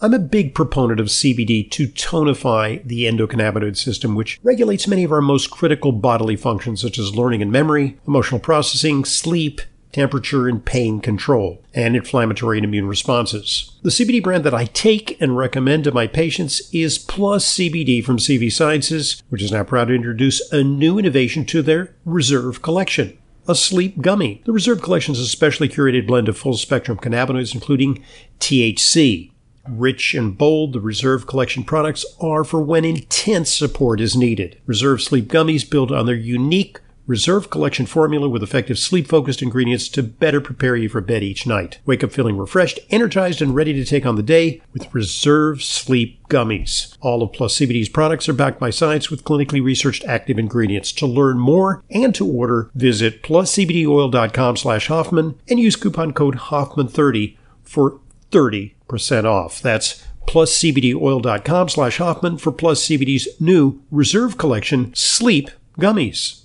I'm a big proponent of CBD to tonify the endocannabinoid system, which regulates many of our most critical bodily functions, such as learning and memory, emotional processing, sleep, temperature and pain control, and inflammatory and immune responses. The CBD brand that I take and recommend to my patients is Plus CBD from CV Sciences, which is now proud to introduce a new innovation to their Reserve collection. A sleep gummy. The Reserve collection is a specially curated blend of full spectrum cannabinoids, including THC, Rich and bold, the Reserve Collection products are for when intense support is needed. Reserve Sleep Gummies build on their unique Reserve Collection formula with effective sleep focused ingredients to better prepare you for bed each night. Wake up feeling refreshed, energized, and ready to take on the day with Reserve Sleep Gummies. All of Plus CBD's products are backed by science with clinically researched active ingredients. To learn more and to order, visit pluscbdoil.com slash Hoffman and use coupon code Hoffman30 for 30% off. That's pluscbdoil.com slash Hoffman for Plus CBD's new Reserve Collection Sleep Gummies.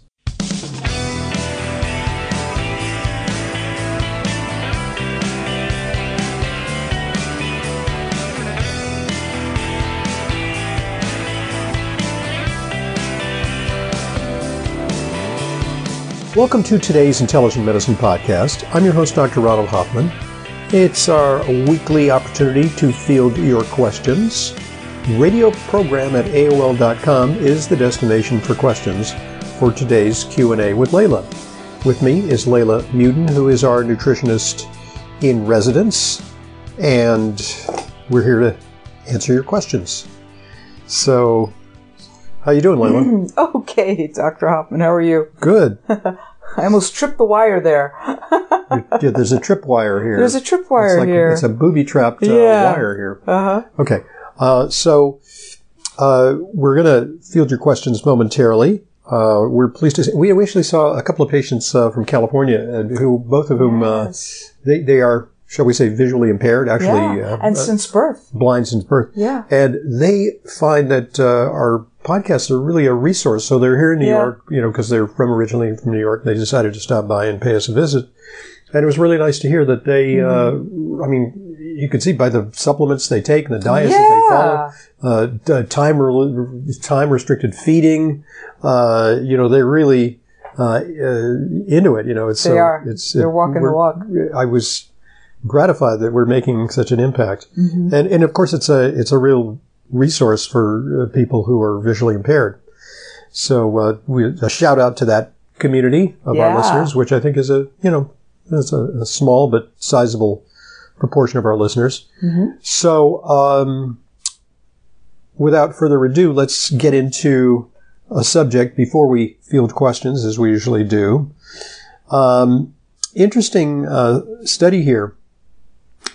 Welcome to today's Intelligent Medicine Podcast. I'm your host, Dr. Ronald Hoffman. It's our weekly opportunity to field your questions. Radio program at AOL.com is the destination for questions for today's Q&A with Leyla. With me is Leyla Muedin, who is our nutritionist in residence, and we're here to answer your questions. So, how you doing, Leyla? okay, Dr. Hoffman, how are you? Good. I almost tripped the wire there. yeah, there's a tripwire here. There's a tripwire it's like, here. It's a booby trapped uh, Yeah. wire here. Uh-huh. Okay. Uh, so uh, we're going to field your questions momentarily. Uh, we're pleased to say we actually saw a couple of patients uh, from California, who both of whom uh, Yes. they they are, shall we say, visually impaired, actually yeah. uh, and uh, since birth. blind since birth, Yeah. and they find that uh, our podcasts are really a resource. So they're here in New Yeah. York, you know, because they're from originally from New York. They decided to stop by and pay us a visit, and it was really nice to hear that they. Mm-hmm. Uh, I mean, you can see by the supplements they take and the diets that they follow Yeah. uh, time re- time restricted feeding. Uh, you know, they're really uh, uh, into it. You know, it's They so are. It's They're walking the walk. I was gratified that we're making such an impact, Mm-hmm. and and of course it's a it's a real resource for uh, people who are visually impaired. So uh, we, a shout out to that community of our listeners, which I think is a you know it's a, a small but sizable proportion of our listeners. So, um, without further ado, let's get into a subject before we field questions, as we usually do. Um, interesting uh, study here.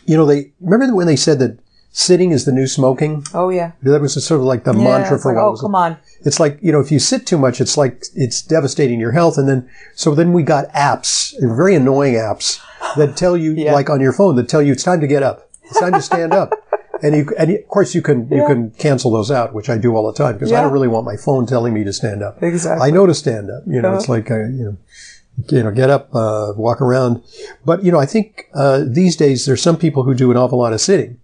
You know, they remember when they said that sitting is the new smoking. Oh, yeah. That was sort of like the yeah mantra for like, what oh, was come on. it's like you know if you sit too much it's like it's devastating your health. And then so then we got apps very annoying apps that tell you Yeah. like on your phone that tell you it's time to get up. It's time to stand up. And you and of course you can you can cancel those out which I do all the time because I don't really want my phone telling me to stand up. Exactly. I know to stand up. You know it's like uh, you know you know get up uh, walk around. But you know I think uh, these days there's some people who do an awful lot of sitting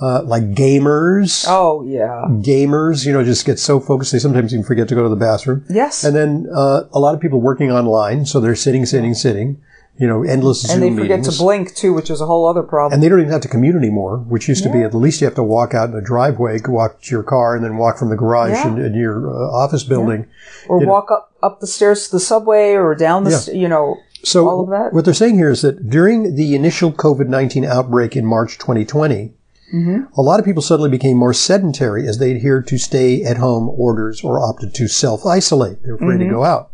uh, like gamers Oh, yeah. gamers, you know, just get so focused they sometimes even forget to go to the bathroom. Yes. And then uh, a lot of people working online, so they're sitting, sitting, sitting. You know, endless and Zoom they forget meetings. to blink, too, which is a whole other problem. and they don't even have to commute anymore, which used to be at least you have to walk out in a driveway, walk to your car, and then walk from the garage Yeah. in, in your uh, office building. or you know. walk up, up the stairs to the subway or down the, Yeah. st- you know. So All of that? what they're saying here is that during the initial COVID-19 outbreak in March 2020, Mm-hmm. a lot of people suddenly became more sedentary as they adhered to stay-at-home orders or opted to self-isolate. They're afraid Mm-hmm. to go out.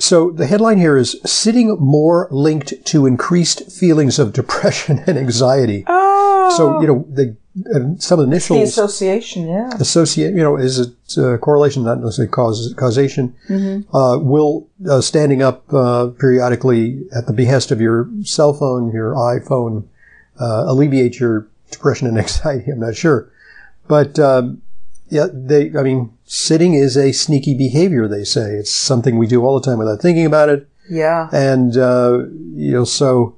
So the headline here is sitting more linked to increased feelings of depression and anxiety. Oh. So, you know, the, uh, some of the initial the association, yeah. associate, you know, is a uh, correlation, not necessarily cause, causation, Mm-hmm. uh, will uh, standing up uh, periodically at the behest of your cell phone, your iPhone, uh, alleviate your depression and anxiety. I'm not sure, but um, yeah, they. I mean, sitting is a sneaky behavior. They say it's something we do all the time without thinking about it, Yeah. and uh, you know, so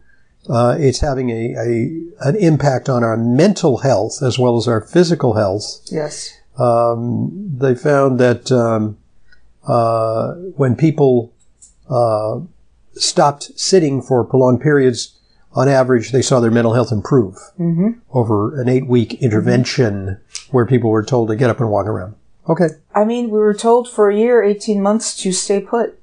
uh, it's having a, a an impact on our mental health as well as our physical health. Yes. Um, they found that um, uh, when people uh, stopped sitting for prolonged periods, on average, they saw their mental health improve over an eight week intervention where people were told to get up and walk around. Okay. I mean, we were told for a year, 18 months to stay put.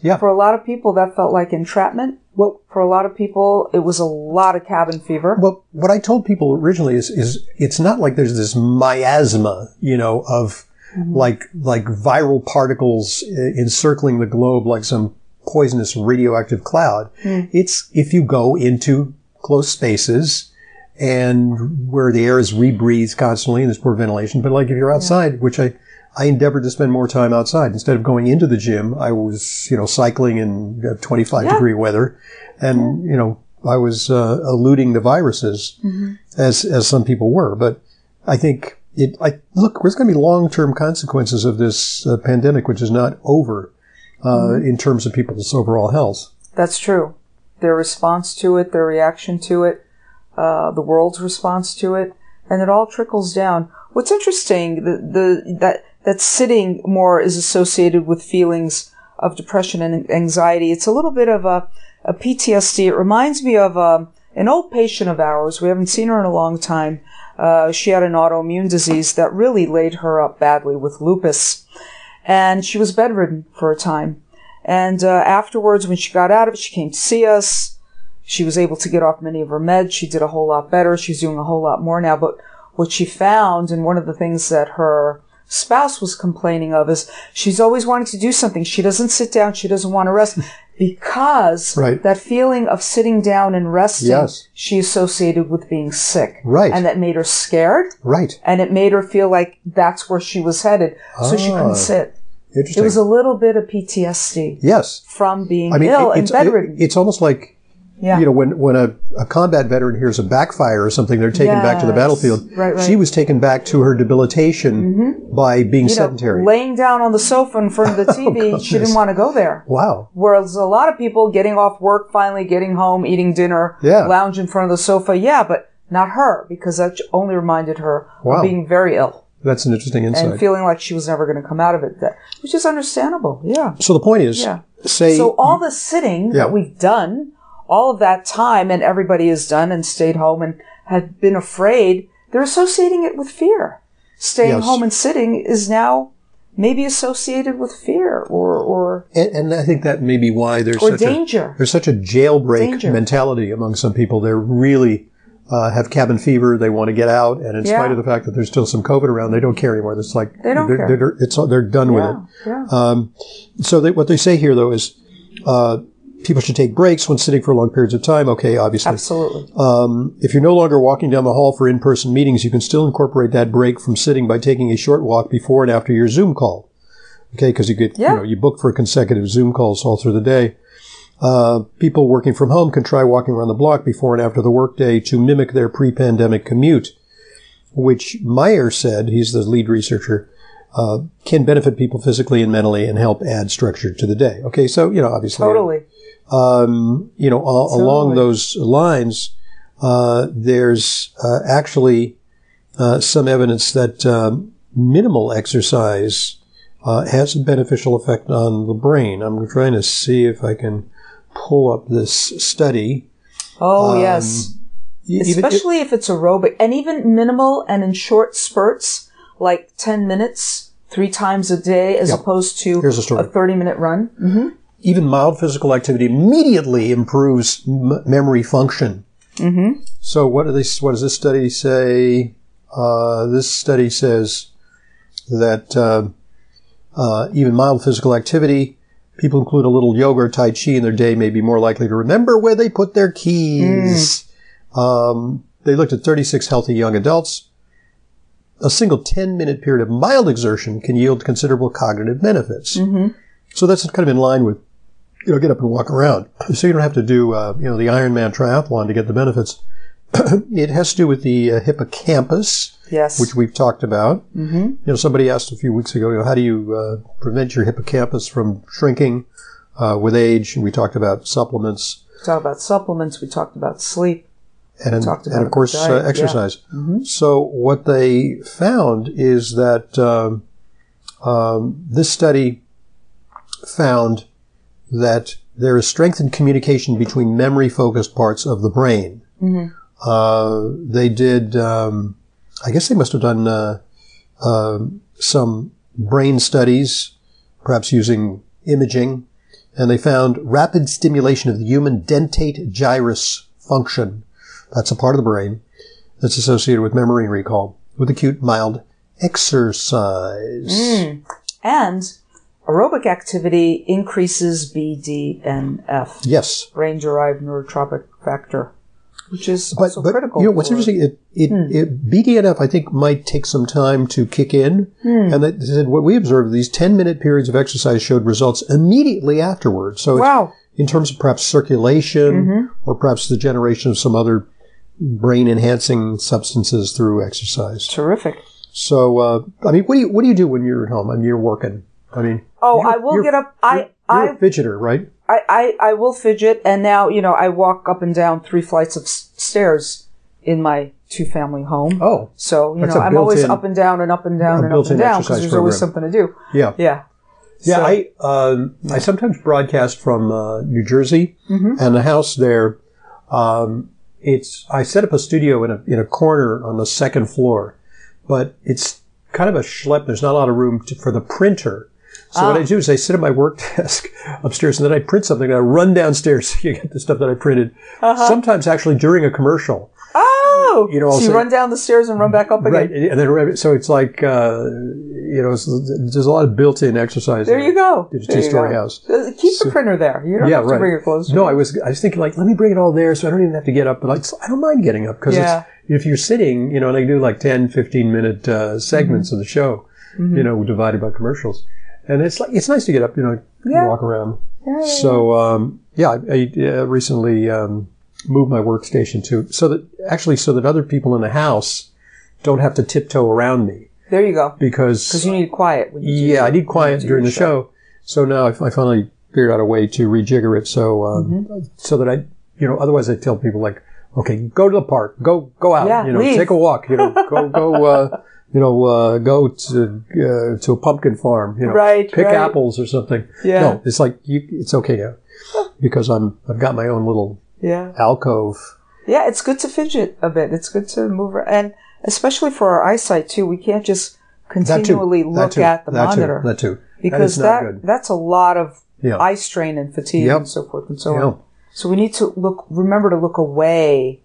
Yeah. For a lot of people, that felt like entrapment. Well, For a lot of people, it was a lot of cabin fever. well, what I told people originally is, is it's not like there's this miasma, you know, of like, like viral particles uh, encircling the globe like some poisonous radioactive cloud. It's if you go into close spaces and where the air is rebreathed constantly and there's poor ventilation. But like if you're outside, which I, I endeavored to spend more time outside instead of going into the gym. I was, you know, cycling in uh, 25 Yeah. degree weather and, you know, I was uh, eluding the viruses as, as some people were. But I think it, I look, there's going to be long-term consequences of this uh, pandemic, which is not over, uh, in terms of people's overall health. That's true. Their response to it, their reaction to it, uh, the world's response to it, and it all trickles down. What's interesting, the, the that that sitting more is associated with feelings of depression and anxiety. It's a little bit of a, a PTSD. It reminds me of um, an old patient of ours. We haven't seen her in a long time. Uh, she had an autoimmune disease that really laid her up badly with lupus, and she was bedridden for a time. And uh, afterwards, when she got out of it, she came to see us. She was able to get off many of her meds. She did a whole lot better. She's doing a whole lot more now. But what she found, and one of the things that her spouse was complaining of, is she's always wanting to do something. She doesn't sit down. She doesn't want to rest because Right. that feeling of sitting down and resting, Yes. she associated with being sick. Right. And that made her scared. Right. And it made her feel like that's where she was headed. So she Ah. couldn't sit. Interesting. It was a little bit of PTSD yes. from being I mean, ill it- and bedridden. it- it's almost like yeah. you know, when, when a, a combat veteran hears a backfire or something, they're taken back to the battlefield. Right, Mm-hmm. right. She was taken back to her debilitation by being you know, sedentary. laying down on the sofa in front of the TV, she didn't want to go there. wow. Whereas a lot of people getting off work, finally getting home, eating dinner, Yeah. lounge in front of the sofa, yeah, but not her, because that only reminded her Wow. of being very ill That's an interesting insight. and feeling like she was never going to come out of it, that, which is understandable, yeah. so the point is, Yeah. say, So all the sitting Yeah. that we've done, all of that time, and everybody has done and stayed home and had been afraid, they're associating it with fear. Staying Yes. home and sitting is now maybe associated with fear or or, and, and I think that may be why there's such a there's such a jailbreak Danger. mentality among some people. They really uh, have cabin fever. They want to get out, and in Yeah. spite of the fact that there's still some COVID around, they don't care anymore. It's like They don't they're, care. They're, it's they're done with it. yeah, yeah. Um, so they, what they say here, though, is uh, people should take breaks when sitting for long periods of time. Okay, obviously. Absolutely. Um, if you're no longer walking down the hall for in-person meetings, you can still incorporate that break from sitting by taking a short walk before and after your Zoom call. Okay, because you get, Yeah. you know, you book for consecutive Zoom calls all through the day. Uh, people working from home can try walking around the block before and after the workday to mimic their pre-pandemic commute, which Meyer said, he's the lead researcher, uh, can benefit people physically and mentally and help add structure to the day. Okay, so, you know, obviously Totally. Um, you know, a- along those lines, uh, there's uh, actually uh, some evidence that um, minimal exercise uh, has a beneficial effect on the brain. I'm trying to see if I can pull up this study. Oh Um, yes. Especially if it's aerobic and even minimal and in short spurts, like ten minutes, three times a day, as Yep. opposed to a story. thirty minute run. hmm even mild physical activity immediately improves m- memory function. Mm-hmm. So what, do they, what does this study say? Uh, this study says that uh, uh, even mild physical activity, people include a little yoga or tai chi in their day may be more likely to remember where they put their keys. Um, they looked at 36 healthy young adults. A single 10 minute period of mild exertion can yield considerable cognitive benefits. Mm-hmm. So that's kind of in line with, you know, get up and walk around. So you don't have to do, uh, you know, the Ironman triathlon to get the benefits. it has to do with the uh, hippocampus, Yes. which we've talked about. hmm You know, somebody asked a few weeks ago, you know, how do you uh, prevent your hippocampus from shrinking uh, with age? And we talked about supplements. We talked about supplements. We talked about sleep. and, and of course diet, uh, yeah. exercise. Mhm. So what they found is that um, um, this study found that there is strengthened communication between memory-focused parts of the brain. Mhm. Uh, they did, um, I guess they must have done uh, um some brain studies, perhaps using imaging, and they found rapid stimulation of the human dentate gyrus function. That's a part of the brain that's associated with memory recall with acute mild exercise. Mm. And aerobic activity increases BDNF, Yes. brain derived neurotrophic factor, which is But, also but critical. you know what's interesting? It, it, it BDNF I think might take some time to kick in, Hmm. and said what we observed these ten minute periods of exercise showed results immediately afterwards. So Wow. in terms of perhaps circulation Mm-hmm. or perhaps the generation of some other brain enhancing substances through exercise. Terrific. So uh, I mean, what do you what do you do when you're at home? I mean, you're working. I mean, Oh, You're- I will get up. I, you're I, a fidgeter, right? I, I, I will fidget, and now you know I walk up and down three flights of stairs in my two-family home. Oh, So you know I'm always built-in- up and down and up and down and up and down because there's always something to do. yeah. Yeah. Yeah, So- I um, I sometimes broadcast from uh, New Jersey, Mm-hmm. and the house there. Um, it's I set up a studio in a in a corner on the second floor, but it's kind of a schlep. There's not a lot of room to, for the printer. So what Ah. I do is I sit at my work desk upstairs, and then I print something. and I run downstairs to get the stuff that I printed. Uh-huh. Sometimes actually during a commercial, Oh, You know, so you say- run down the stairs and run back up again. right? And then so it's like uh, you know, there's a lot of built-in exercise. There you go. It's a There two-story go. house. Uh, Keep the printer there. You don't Yeah, have to right. bring your clothes. No. I was I was thinking like let me bring it all there so I don't even have to get up. But like I don't mind getting up because Yeah. if you're sitting, you know, and I do like 10, 15 minute uh, segments Mm-hmm. of the show, you know, divided by commercials, and it's like it's nice to get up, you know, Yeah. walk around. So um, yeah, I, I uh, recently um, moved my workstation to so that actually so that other people in the house don't have to tiptoe around me There you go. because Because you need quiet. When you yeah, I need quiet during the show. So now I, I finally figured out a way to rejigger it so um, Mm-hmm. so that I, you know, otherwise I tell people like, okay, go to the park, go go out, Yeah, you know, leave. take a walk, you know, go go, uh, you know, uh, go to uh, to a pumpkin farm, you know, Right, pick right. apples or something. Yeah. No, it's like you, it's okay because I'm I've got my own little Yeah. alcove. Yeah, it's good to fidget a bit. It's good to move, ar- and especially for our eyesight too. We can't just continually look at the that monitor Too. That too. because that that, that's a lot of Yeah. eye strain and fatigue Yep. and so forth and so Yeah. on. So we need to look, remember to look away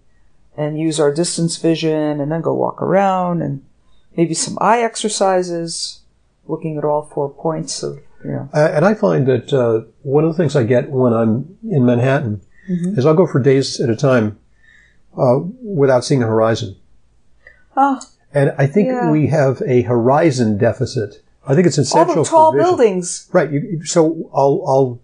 and use our distance vision and then go walk around and maybe some eye exercises, looking at all four points of, you know. And I find that uh, one of the things I get when I'm in Manhattan Mm-hmm. is I'll go for days at a time uh, without seeing a horizon. Oh, And I think Yeah. we have a horizon deficit. I think it's essential. all the tall buildings. Right. You, so I'll I'll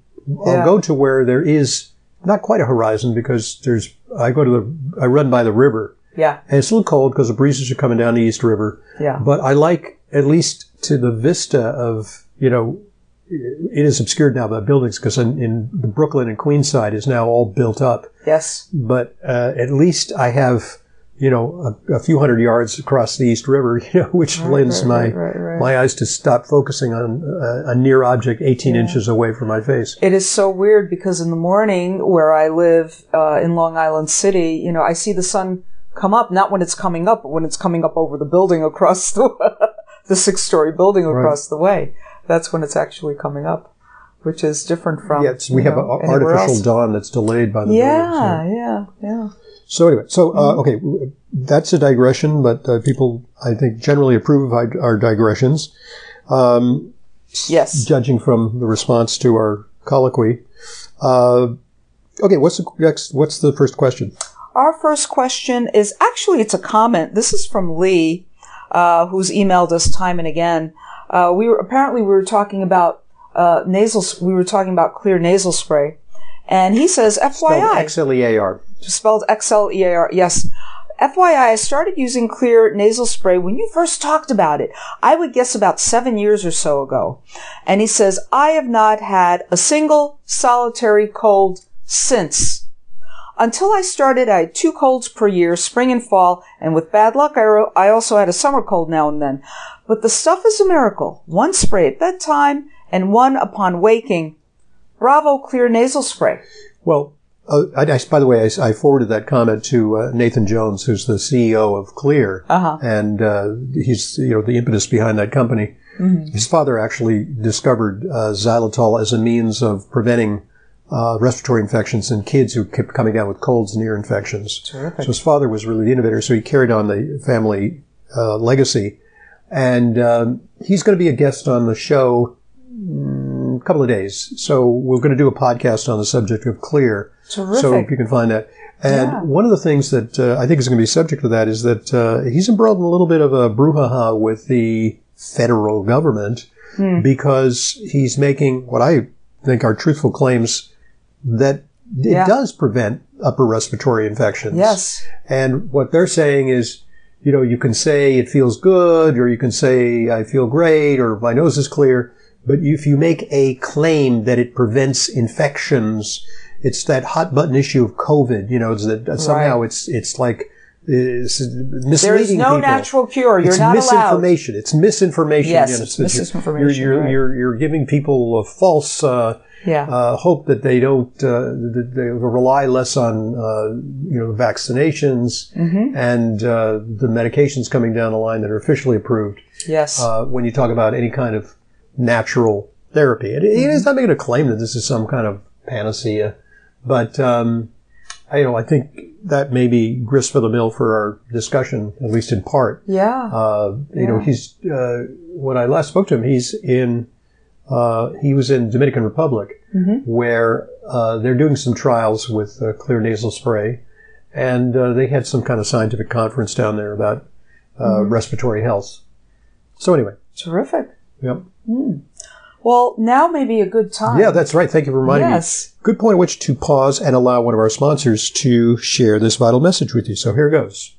I'll Yeah. go to where there is not quite a horizon because there's I go to the I run by the river Yeah, and it's a little cold because the breezes are coming down the East River. yeah. But I like at least to the vista of you know it is obscured now by buildings because in, in the Brooklyn and Queenside is now all built up. Yes. But uh, at least I have you know a, a few hundred yards across the East River, you know, which lends right, my right, right, right. my eyes to stop focusing on uh, a near object 18 inches away from my face. It is so weird because in the morning where I live uh, in Long Island City, you know, I see the sun come up, not when it's coming up, but when it's coming up over the building across the, the six story building across the way. That's when it's actually coming up, which is different from. Yes, we have know, an artificial else. dawn that's delayed by the. Yeah, yeah, yeah. So anyway, so Mm-hmm. uh, okay, that's a digression, but uh, people, I think, generally approve of our, our digressions. Um, Yes. judging from the response to our colloquy. Uh, okay, what's the next? What's the first question? Our first question is actually it's a comment. This is from Lee, uh, who's emailed us time and again. Uh, we were apparently we were talking about uh, nasal. We were talking about Xlear nasal spray, and he says, "FYI, X L E A R. spelled X L E A R. Yes. FYI, I started using Xlear nasal spray when you first talked about it. I would guess about seven years or so ago. And he says, I have not had a single solitary cold since. Until I started, I had two colds per year, spring and fall, and with bad luck, I, ro- I also had a summer cold now and then. But the stuff is a miracle. One spray at bedtime and one upon waking. Bravo Xlear Nasal Spray. Well, uh, I, I, by the way, I, I, forwarded that comment to uh, Nathan Jones, who's the CEO of Xlear, uh-huh. and uh, he's you know the impetus behind that company. Mm-hmm. His father actually discovered uh, xylitol as a means of preventing uh, respiratory infections in kids who kept coming down with colds and ear infections. Terrific. So his father was really the innovator, so he carried on the family uh, legacy, and um, he's going to be a guest on the show mm, a couple of days. So we're going to do a podcast on the subject of Xlear. Terrific. So if you can find that. And Yeah. one of the things that uh, I think is going to be subject to that is that uh, he's embroiled in a little bit of a brouhaha with the federal government Hmm. because he's making what I think are truthful claims that it Yeah. does prevent upper respiratory infections. Yes. And what they're saying is, you know, you can say it feels good, or you can say I feel great, or my nose is clear. But if you make a claim that it prevents infections, it's that hot button issue of COVID. You know, it's that somehow it's it's like it's misleading There is no people. natural cure. You're it's not allowed. misinformation. It's misinformation. Yes, it's misinformation, You're you're, right. you're, you're giving people a false uh, Yeah. uh, hope that they don't uh, that they rely less on uh, you know vaccinations Mm-hmm. and uh, the medications coming down the line that are officially approved. yes. Uh, when you talk about any kind of natural therapy, and Mm-hmm. it's not making a claim that this is some kind of panacea, but um, I, you know I think that may be grist for the mill for our discussion, at least in part. yeah. Uh, you know, he's uh, when I last spoke to him, he's in uh, he was in Dominican Republic, Mm-hmm. where uh, they're doing some trials with uh, Xlear nasal spray, and uh, they had some kind of scientific conference down there about uh, Mm-hmm. respiratory health. So anyway, Terrific. yep. Well, now may be a good time. yeah, that's right. Thank you for reminding Yes. me. Good point at which to pause and allow one of our sponsors to share this vital message with you. So here it goes.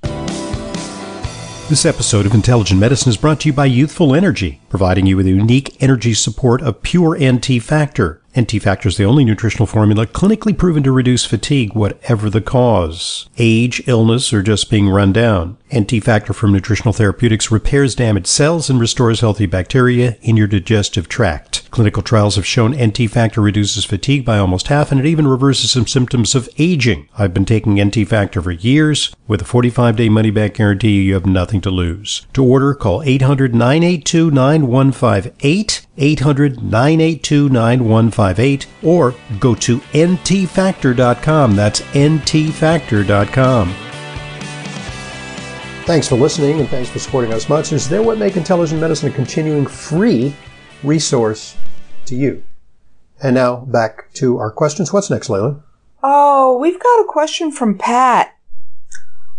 This episode of Intelligent Medicine is brought to you by Youthful Energy, providing you with the unique energy support of pure NT Factor. NT Factor is the only nutritional formula clinically proven to reduce fatigue, whatever the cause. Age, illness, or just being run down. NT Factor from Nutritional Therapeutics repairs damaged cells and restores healthy bacteria in your digestive tract. Clinical trials have shown NT Factor reduces fatigue by almost half and it even reverses some symptoms of aging. I've been taking NT Factor for years. With a 45 day money back guarantee, you have nothing to lose. To order, call 800 982 9158, 800 982 9158, or go to ntfactor.com. That's ntfactor.com. Thanks for listening and thanks for supporting our sponsors. They're what make intelligent medicine a continuing free resource to you. And now back to our questions. What's next, Leyla? Oh, we've got a question from Pat.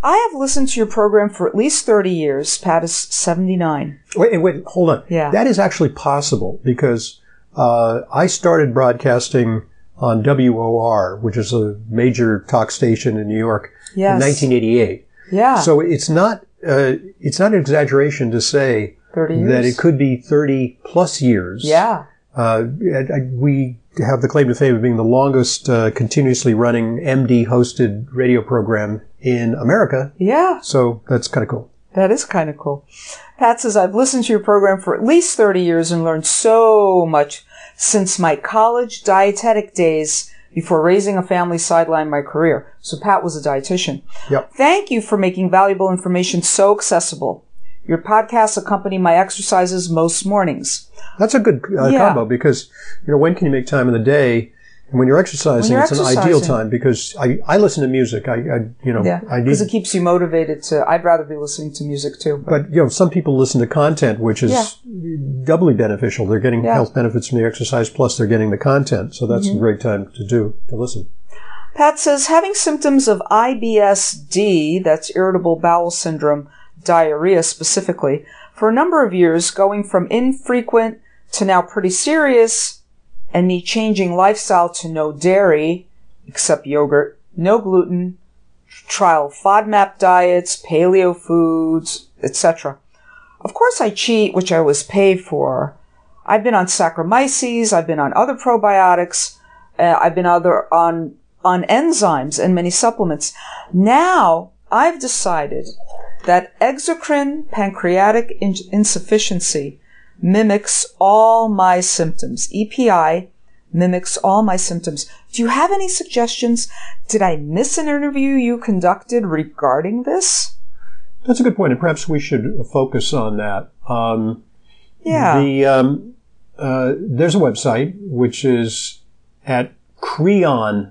I have listened to your program for at least 30 years. Pat is 79. Wait, wait, hold on. Yeah. That is actually possible because uh, I started broadcasting on WOR, which is a major talk station in New York, Yes. in 1988. Yeah. So it's not uh, it's not an exaggeration to say that it could be 30 plus years. Yeah. Uh, I- I- we have the claim to fame of being the longest uh, continuously running MD hosted radio program in America. Yeah. So that's kind of cool. That is kind of cool. Pat says, I've listened to your program for at least 30 years and learned so much since my college dietetic days before raising a family sidelined my career. So Pat was a dietitian. Yep. Thank you for making valuable information so accessible. Your podcasts accompany my exercises most mornings. That's a good uh, Yeah. combo because, you know, when can you make time in the day? And when you're exercising, When you're it's an ideal time because I, I listen to music. I, I you know, Yeah. I Because it keeps you motivated to, I'd rather be listening to music too. But but, you know, some people listen to content, which is Yeah. doubly beneficial. They're getting Yeah. health benefits from the exercise, plus they're getting the content. So that's Mm-hmm. a great time to do, to listen. Pat says, having symptoms of IBS-D, that's irritable bowel syndrome, diarrhea specifically, for a number of years, going from infrequent to now pretty serious, and me changing lifestyle to no dairy, except yogurt, no gluten, trial FODMAP diets, paleo foods, etc. Of course I cheat, which I was paid for. I've been on Saccharomyces, I've been on other probiotics, uh, I've been other on on enzymes and many supplements. Now I've decided that exocrine pancreatic in- insufficiency mimics all my symptoms. EPI mimics all my symptoms. Do you have any suggestions? Did I miss an interview you conducted regarding this? That's a good point, and perhaps we should focus on that. Um, Yeah. The um, uh, there's a website which is at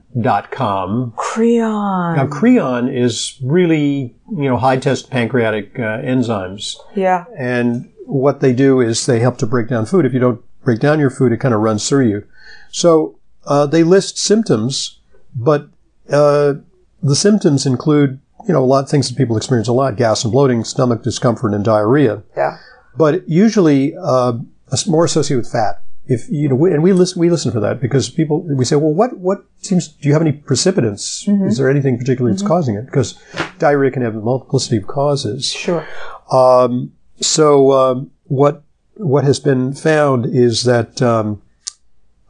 creon.com. Creon. Now, Creon is really, you know, high test pancreatic uh, enzymes. yeah. And what they do is they help to break down food. If you don't break down your food, it kind of runs through you. So uh, they list symptoms, but uh, the symptoms include, you know, a lot of things that people experience a lot: gas and bloating, stomach discomfort, and diarrhea. Yeah. But usually uh, more associated with fat. If you know, we, and we listen, we listen for that because people we say, well, what what seems? Do you have any precipitants? Is there anything particular that's causing it? Because diarrhea can have a multiplicity of causes. Sure. Um, so um, what what has been found is that um,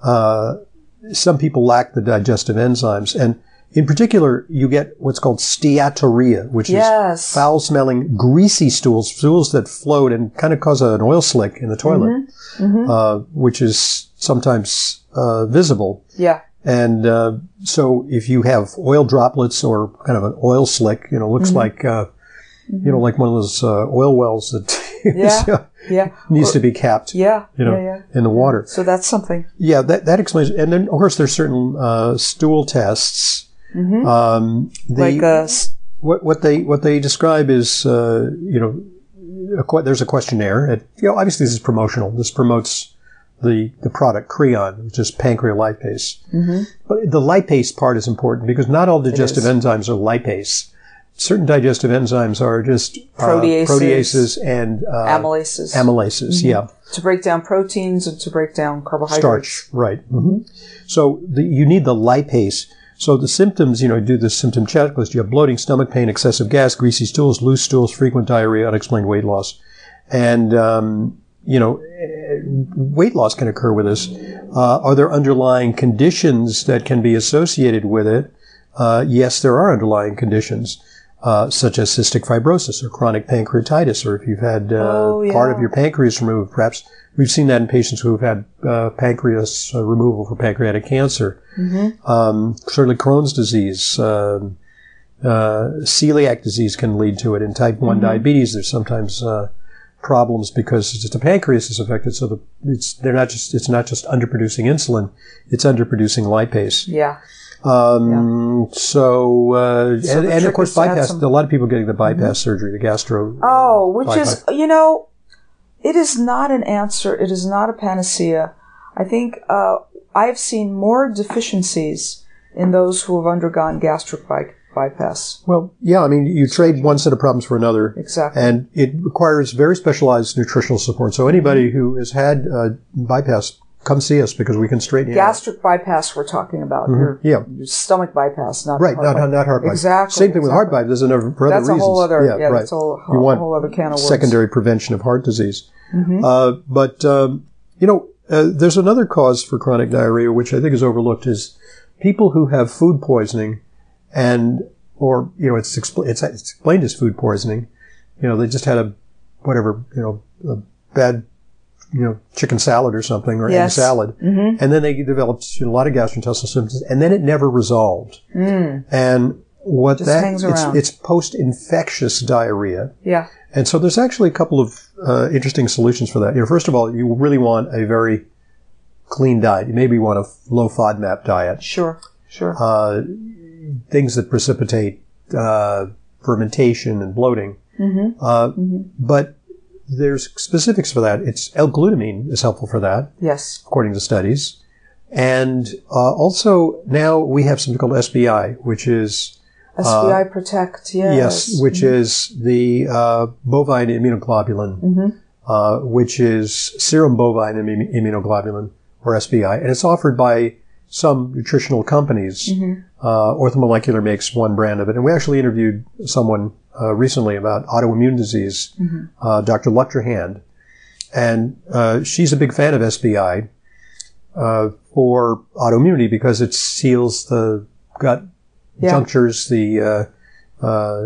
uh, some people lack the digestive enzymes, and in particular, you get what's called steatorrhea, which Yes. is foul-smelling, greasy stools, stools that float and kind of cause an oil slick in the toilet, Uh, which is sometimes uh, visible. Yeah. And uh, so, if you have oil droplets or kind of an oil slick, you know, looks like uh, you know, like one of those uh, oil wells that Yeah. Yeah. needs to be capped, Yeah. you know, yeah. Yeah. in the water. So that's something. Yeah, that that explains. And then, of course, there's certain uh, stool tests. Um, the, Like uh s- what what they what they describe is uh, you know a, there's a questionnaire. It, you know, obviously this is promotional. This promotes the the product Creon, which is pancrelipase. But the lipase part is important because not all digestive enzymes are lipase. Certain digestive enzymes are just uh, Proteases. proteases and uh, amylases amylases. Yeah, to break down proteins and to break down carbohydrates. starch. Right. hmm So the, you need the lipase. So the symptoms, you know, do the symptom checklist. You have bloating, stomach pain, excessive gas, greasy stools, loose stools, frequent diarrhea, unexplained weight loss, and um, you know, eh, weight loss can occur with this. Uh, are there underlying conditions that can be associated with it? Uh, yes, there are underlying conditions. Uh, such as cystic fibrosis or chronic pancreatitis, or if you've had uh, Oh, part of your pancreas removed, perhaps we've seen that in patients who've had uh, pancreas uh, removal for pancreatic cancer. Um, certainly, Crohn's disease, um uh, celiac disease can lead to it. In type one diabetes, there's sometimes uh, problems because it's just the pancreas is affected. So the, it's they're not just it's not just underproducing insulin; it's underproducing lipase. Yeah. Um, So, uh, So and, and of course, is to add bypass. some- A lot of people getting the bypass surgery, the gastro. Oh, which bypass. is, you know, it is not an answer. It is not a panacea. I think uh, I've seen more deficiencies in those who have undergone gastric by- bypass. Well, yeah, I mean, you trade one set of problems for another. Exactly. And it requires very specialized nutritional support. So anybody who has had uh, bypass, come see us because we can straighten you out. gastric bypass we're talking about. Your, Yeah. your stomach bypass, not Right, heart not, bypass. not, heart bypass. Exactly. Same thing with heart bypass. There's another, for other That's a whole other, yeah, right. that's a whole, you want whole other can of worms. secondary prevention of heart disease. Mm-hmm. Uh, but, um, you know, uh, there's another cause for chronic diarrhea, which I think is overlooked, is people who have food poisoning and, or, you know, it's, expl- it's, it's explained as food poisoning. You know, they just had a, whatever, you know, a bad, you know, chicken salad or something, or egg salad. Mm-hmm. And then they developed a lot of gastrointestinal symptoms, and then it never resolved. And what Mm. Just that, it's, it's post-infectious diarrhea. Yeah. And so there's actually a couple of uh, interesting solutions for that. You know, first of all, you really want a very clean diet. You maybe want a low FODMAP diet. Sure. Sure. Uh, things that precipitate uh, fermentation and bloating. Uh, But there's specifics for that. It's L-glutamine is helpful for that, yes. according to studies. And uh, also now we have something called SBI, which is SBI Protect. Yes. Uh, Yes, which is the uh, bovine immunoglobulin, uh, which is serum bovine immu- immunoglobulin, or SBI, and it's offered by some nutritional companies. Uh, Orthomolecular makes one brand of it, and we actually interviewed someone uh, recently about autoimmune disease, uh, Dr. Luchterhand, and uh, she's a big fan of SBI uh, for autoimmunity because it seals the gut Yeah. junctures, the uh, uh,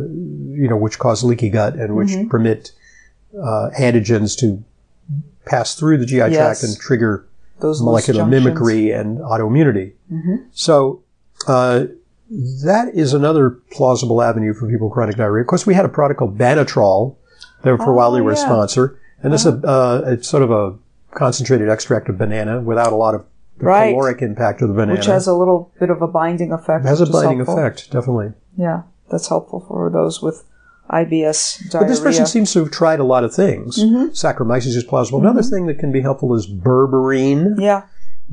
you know which cause leaky gut and which Mm-hmm. permit uh, antigens to pass through the GI Yes. tract and trigger Those molecular mimicry and autoimmunity. Mm-hmm. So uh, that is another plausible avenue for people with chronic diarrhea. Of course, we had a product called Banatrol. That for a while they Oh, were a yeah. Uh-huh. sponsor, and this is a, uh, it's sort of a concentrated extract of banana without a lot of the Right. caloric impact of the banana. Which has a little bit of a binding effect. It has a binding effect, definitely. Yeah, that's helpful for those with IBS diarrhea. But this person seems to have tried a lot of things. Mm-hmm. Saccharomyces is plausible. Another thing that can be helpful is berberine. yeah,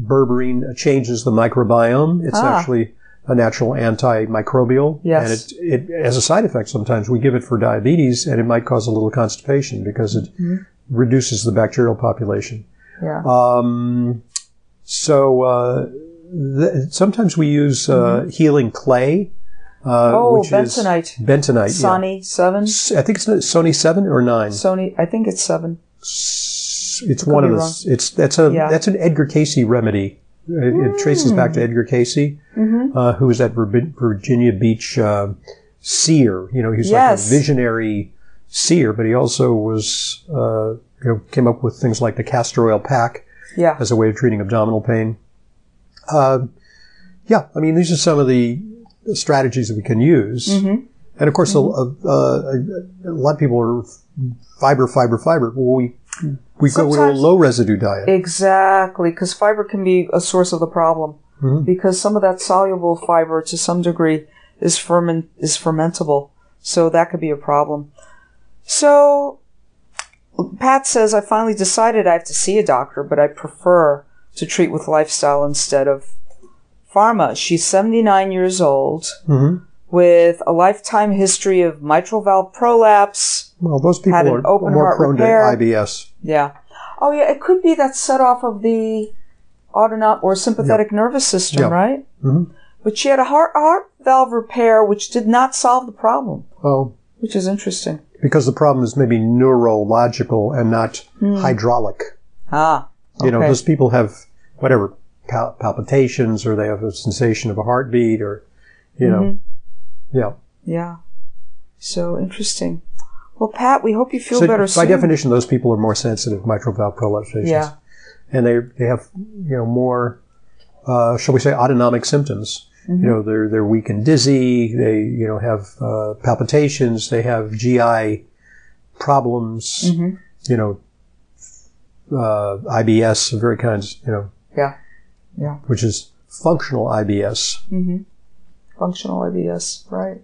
berberine changes the microbiome. It's Ah. actually a natural antimicrobial. Yes. And it, it has a side effect sometimes. We give it for diabetes and it might cause a little constipation because it Mm-hmm. reduces the bacterial population. yeah. Um, so, uh, th- sometimes we use, uh, healing clay. Uh, Mm-hmm. oh, which bentonite. is bentonite. yeah. Sony seven. S- I think it's Sony 7 or 9. Sony, I think it's seven. S- It's one of the. wrong. It's that's a Yeah. that's an Edgar Cayce remedy. It, it traces back to Edgar Cayce, Mm-hmm. uh, who was that Virginia Beach uh, seer. You know, he was Yes. like a visionary seer, but he also was uh, you know came up with things like the castor oil pack Yeah. as a way of treating abdominal pain. Uh, yeah, I mean these are some of the strategies that we can use, Mm-hmm. and of course a, a, a, a lot of people are fiber, fiber, fiber. Well, we we go with a low residue diet. Exactly, because fiber can be a source of the problem. Mhm. Because some of that soluble fiber, to some degree, is ferment is fermentable, so that could be a problem. So, Pat says, I finally decided I have to see a doctor, but I prefer to treat with lifestyle instead of pharma. She's 79 years old Mhm. With a lifetime history of mitral valve prolapse. Well, those people Had an are open more heart prone repair. to IBS. Yeah. Oh, yeah. It could be that set off of the autonomic or sympathetic nervous system, Yeah. right? Mhm. But she had a heart, heart valve repair, which did not solve the problem, Oh. which is interesting. because the problem is maybe neurological and not hydraulic. Ah. You know. Those people have whatever pal- palpitations, or they have a sensation of a heartbeat, or you know, Mm-hmm. Yeah. Yeah. So interesting. Well, Pat, we hope you feel So better by soon. definition, those people are more sensitive mitral valve prolapse patients. Yeah. and they they have you know more, uh, shall we say, autonomic symptoms. Mm-hmm. You know, they're they're weak and dizzy. They you know have uh, palpitations. They have GI problems. Mm-hmm. You know, uh, IBS of very kinds. You know, Yeah. Yeah. which is functional IBS. Mm-hmm. Functional IBS, right.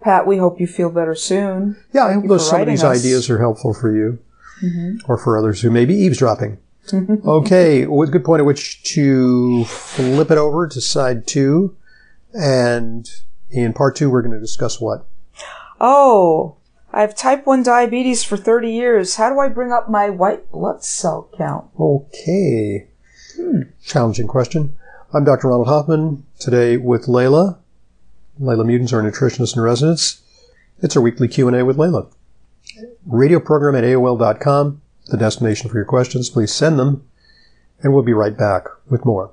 Pat, we hope you feel better soon. Yeah, I hope those, some of these us. ideas are helpful for you, Mm-hmm. or for others who may be eavesdropping. okay, well, good point at which to flip it over to side two, and in part two, we're going to discuss what. Oh, I have type 1 diabetes for 30 years. How do I bring up my white blood cell count? Okay, challenging question. I'm Dr. Ronald Hoffman today with Leyla. Leyla Mutens, our nutritionist in residence. It's our weekly Q and A with Leyla. Radio program at AOL.com, the destination for your questions. Please send them, and we'll be right back with more.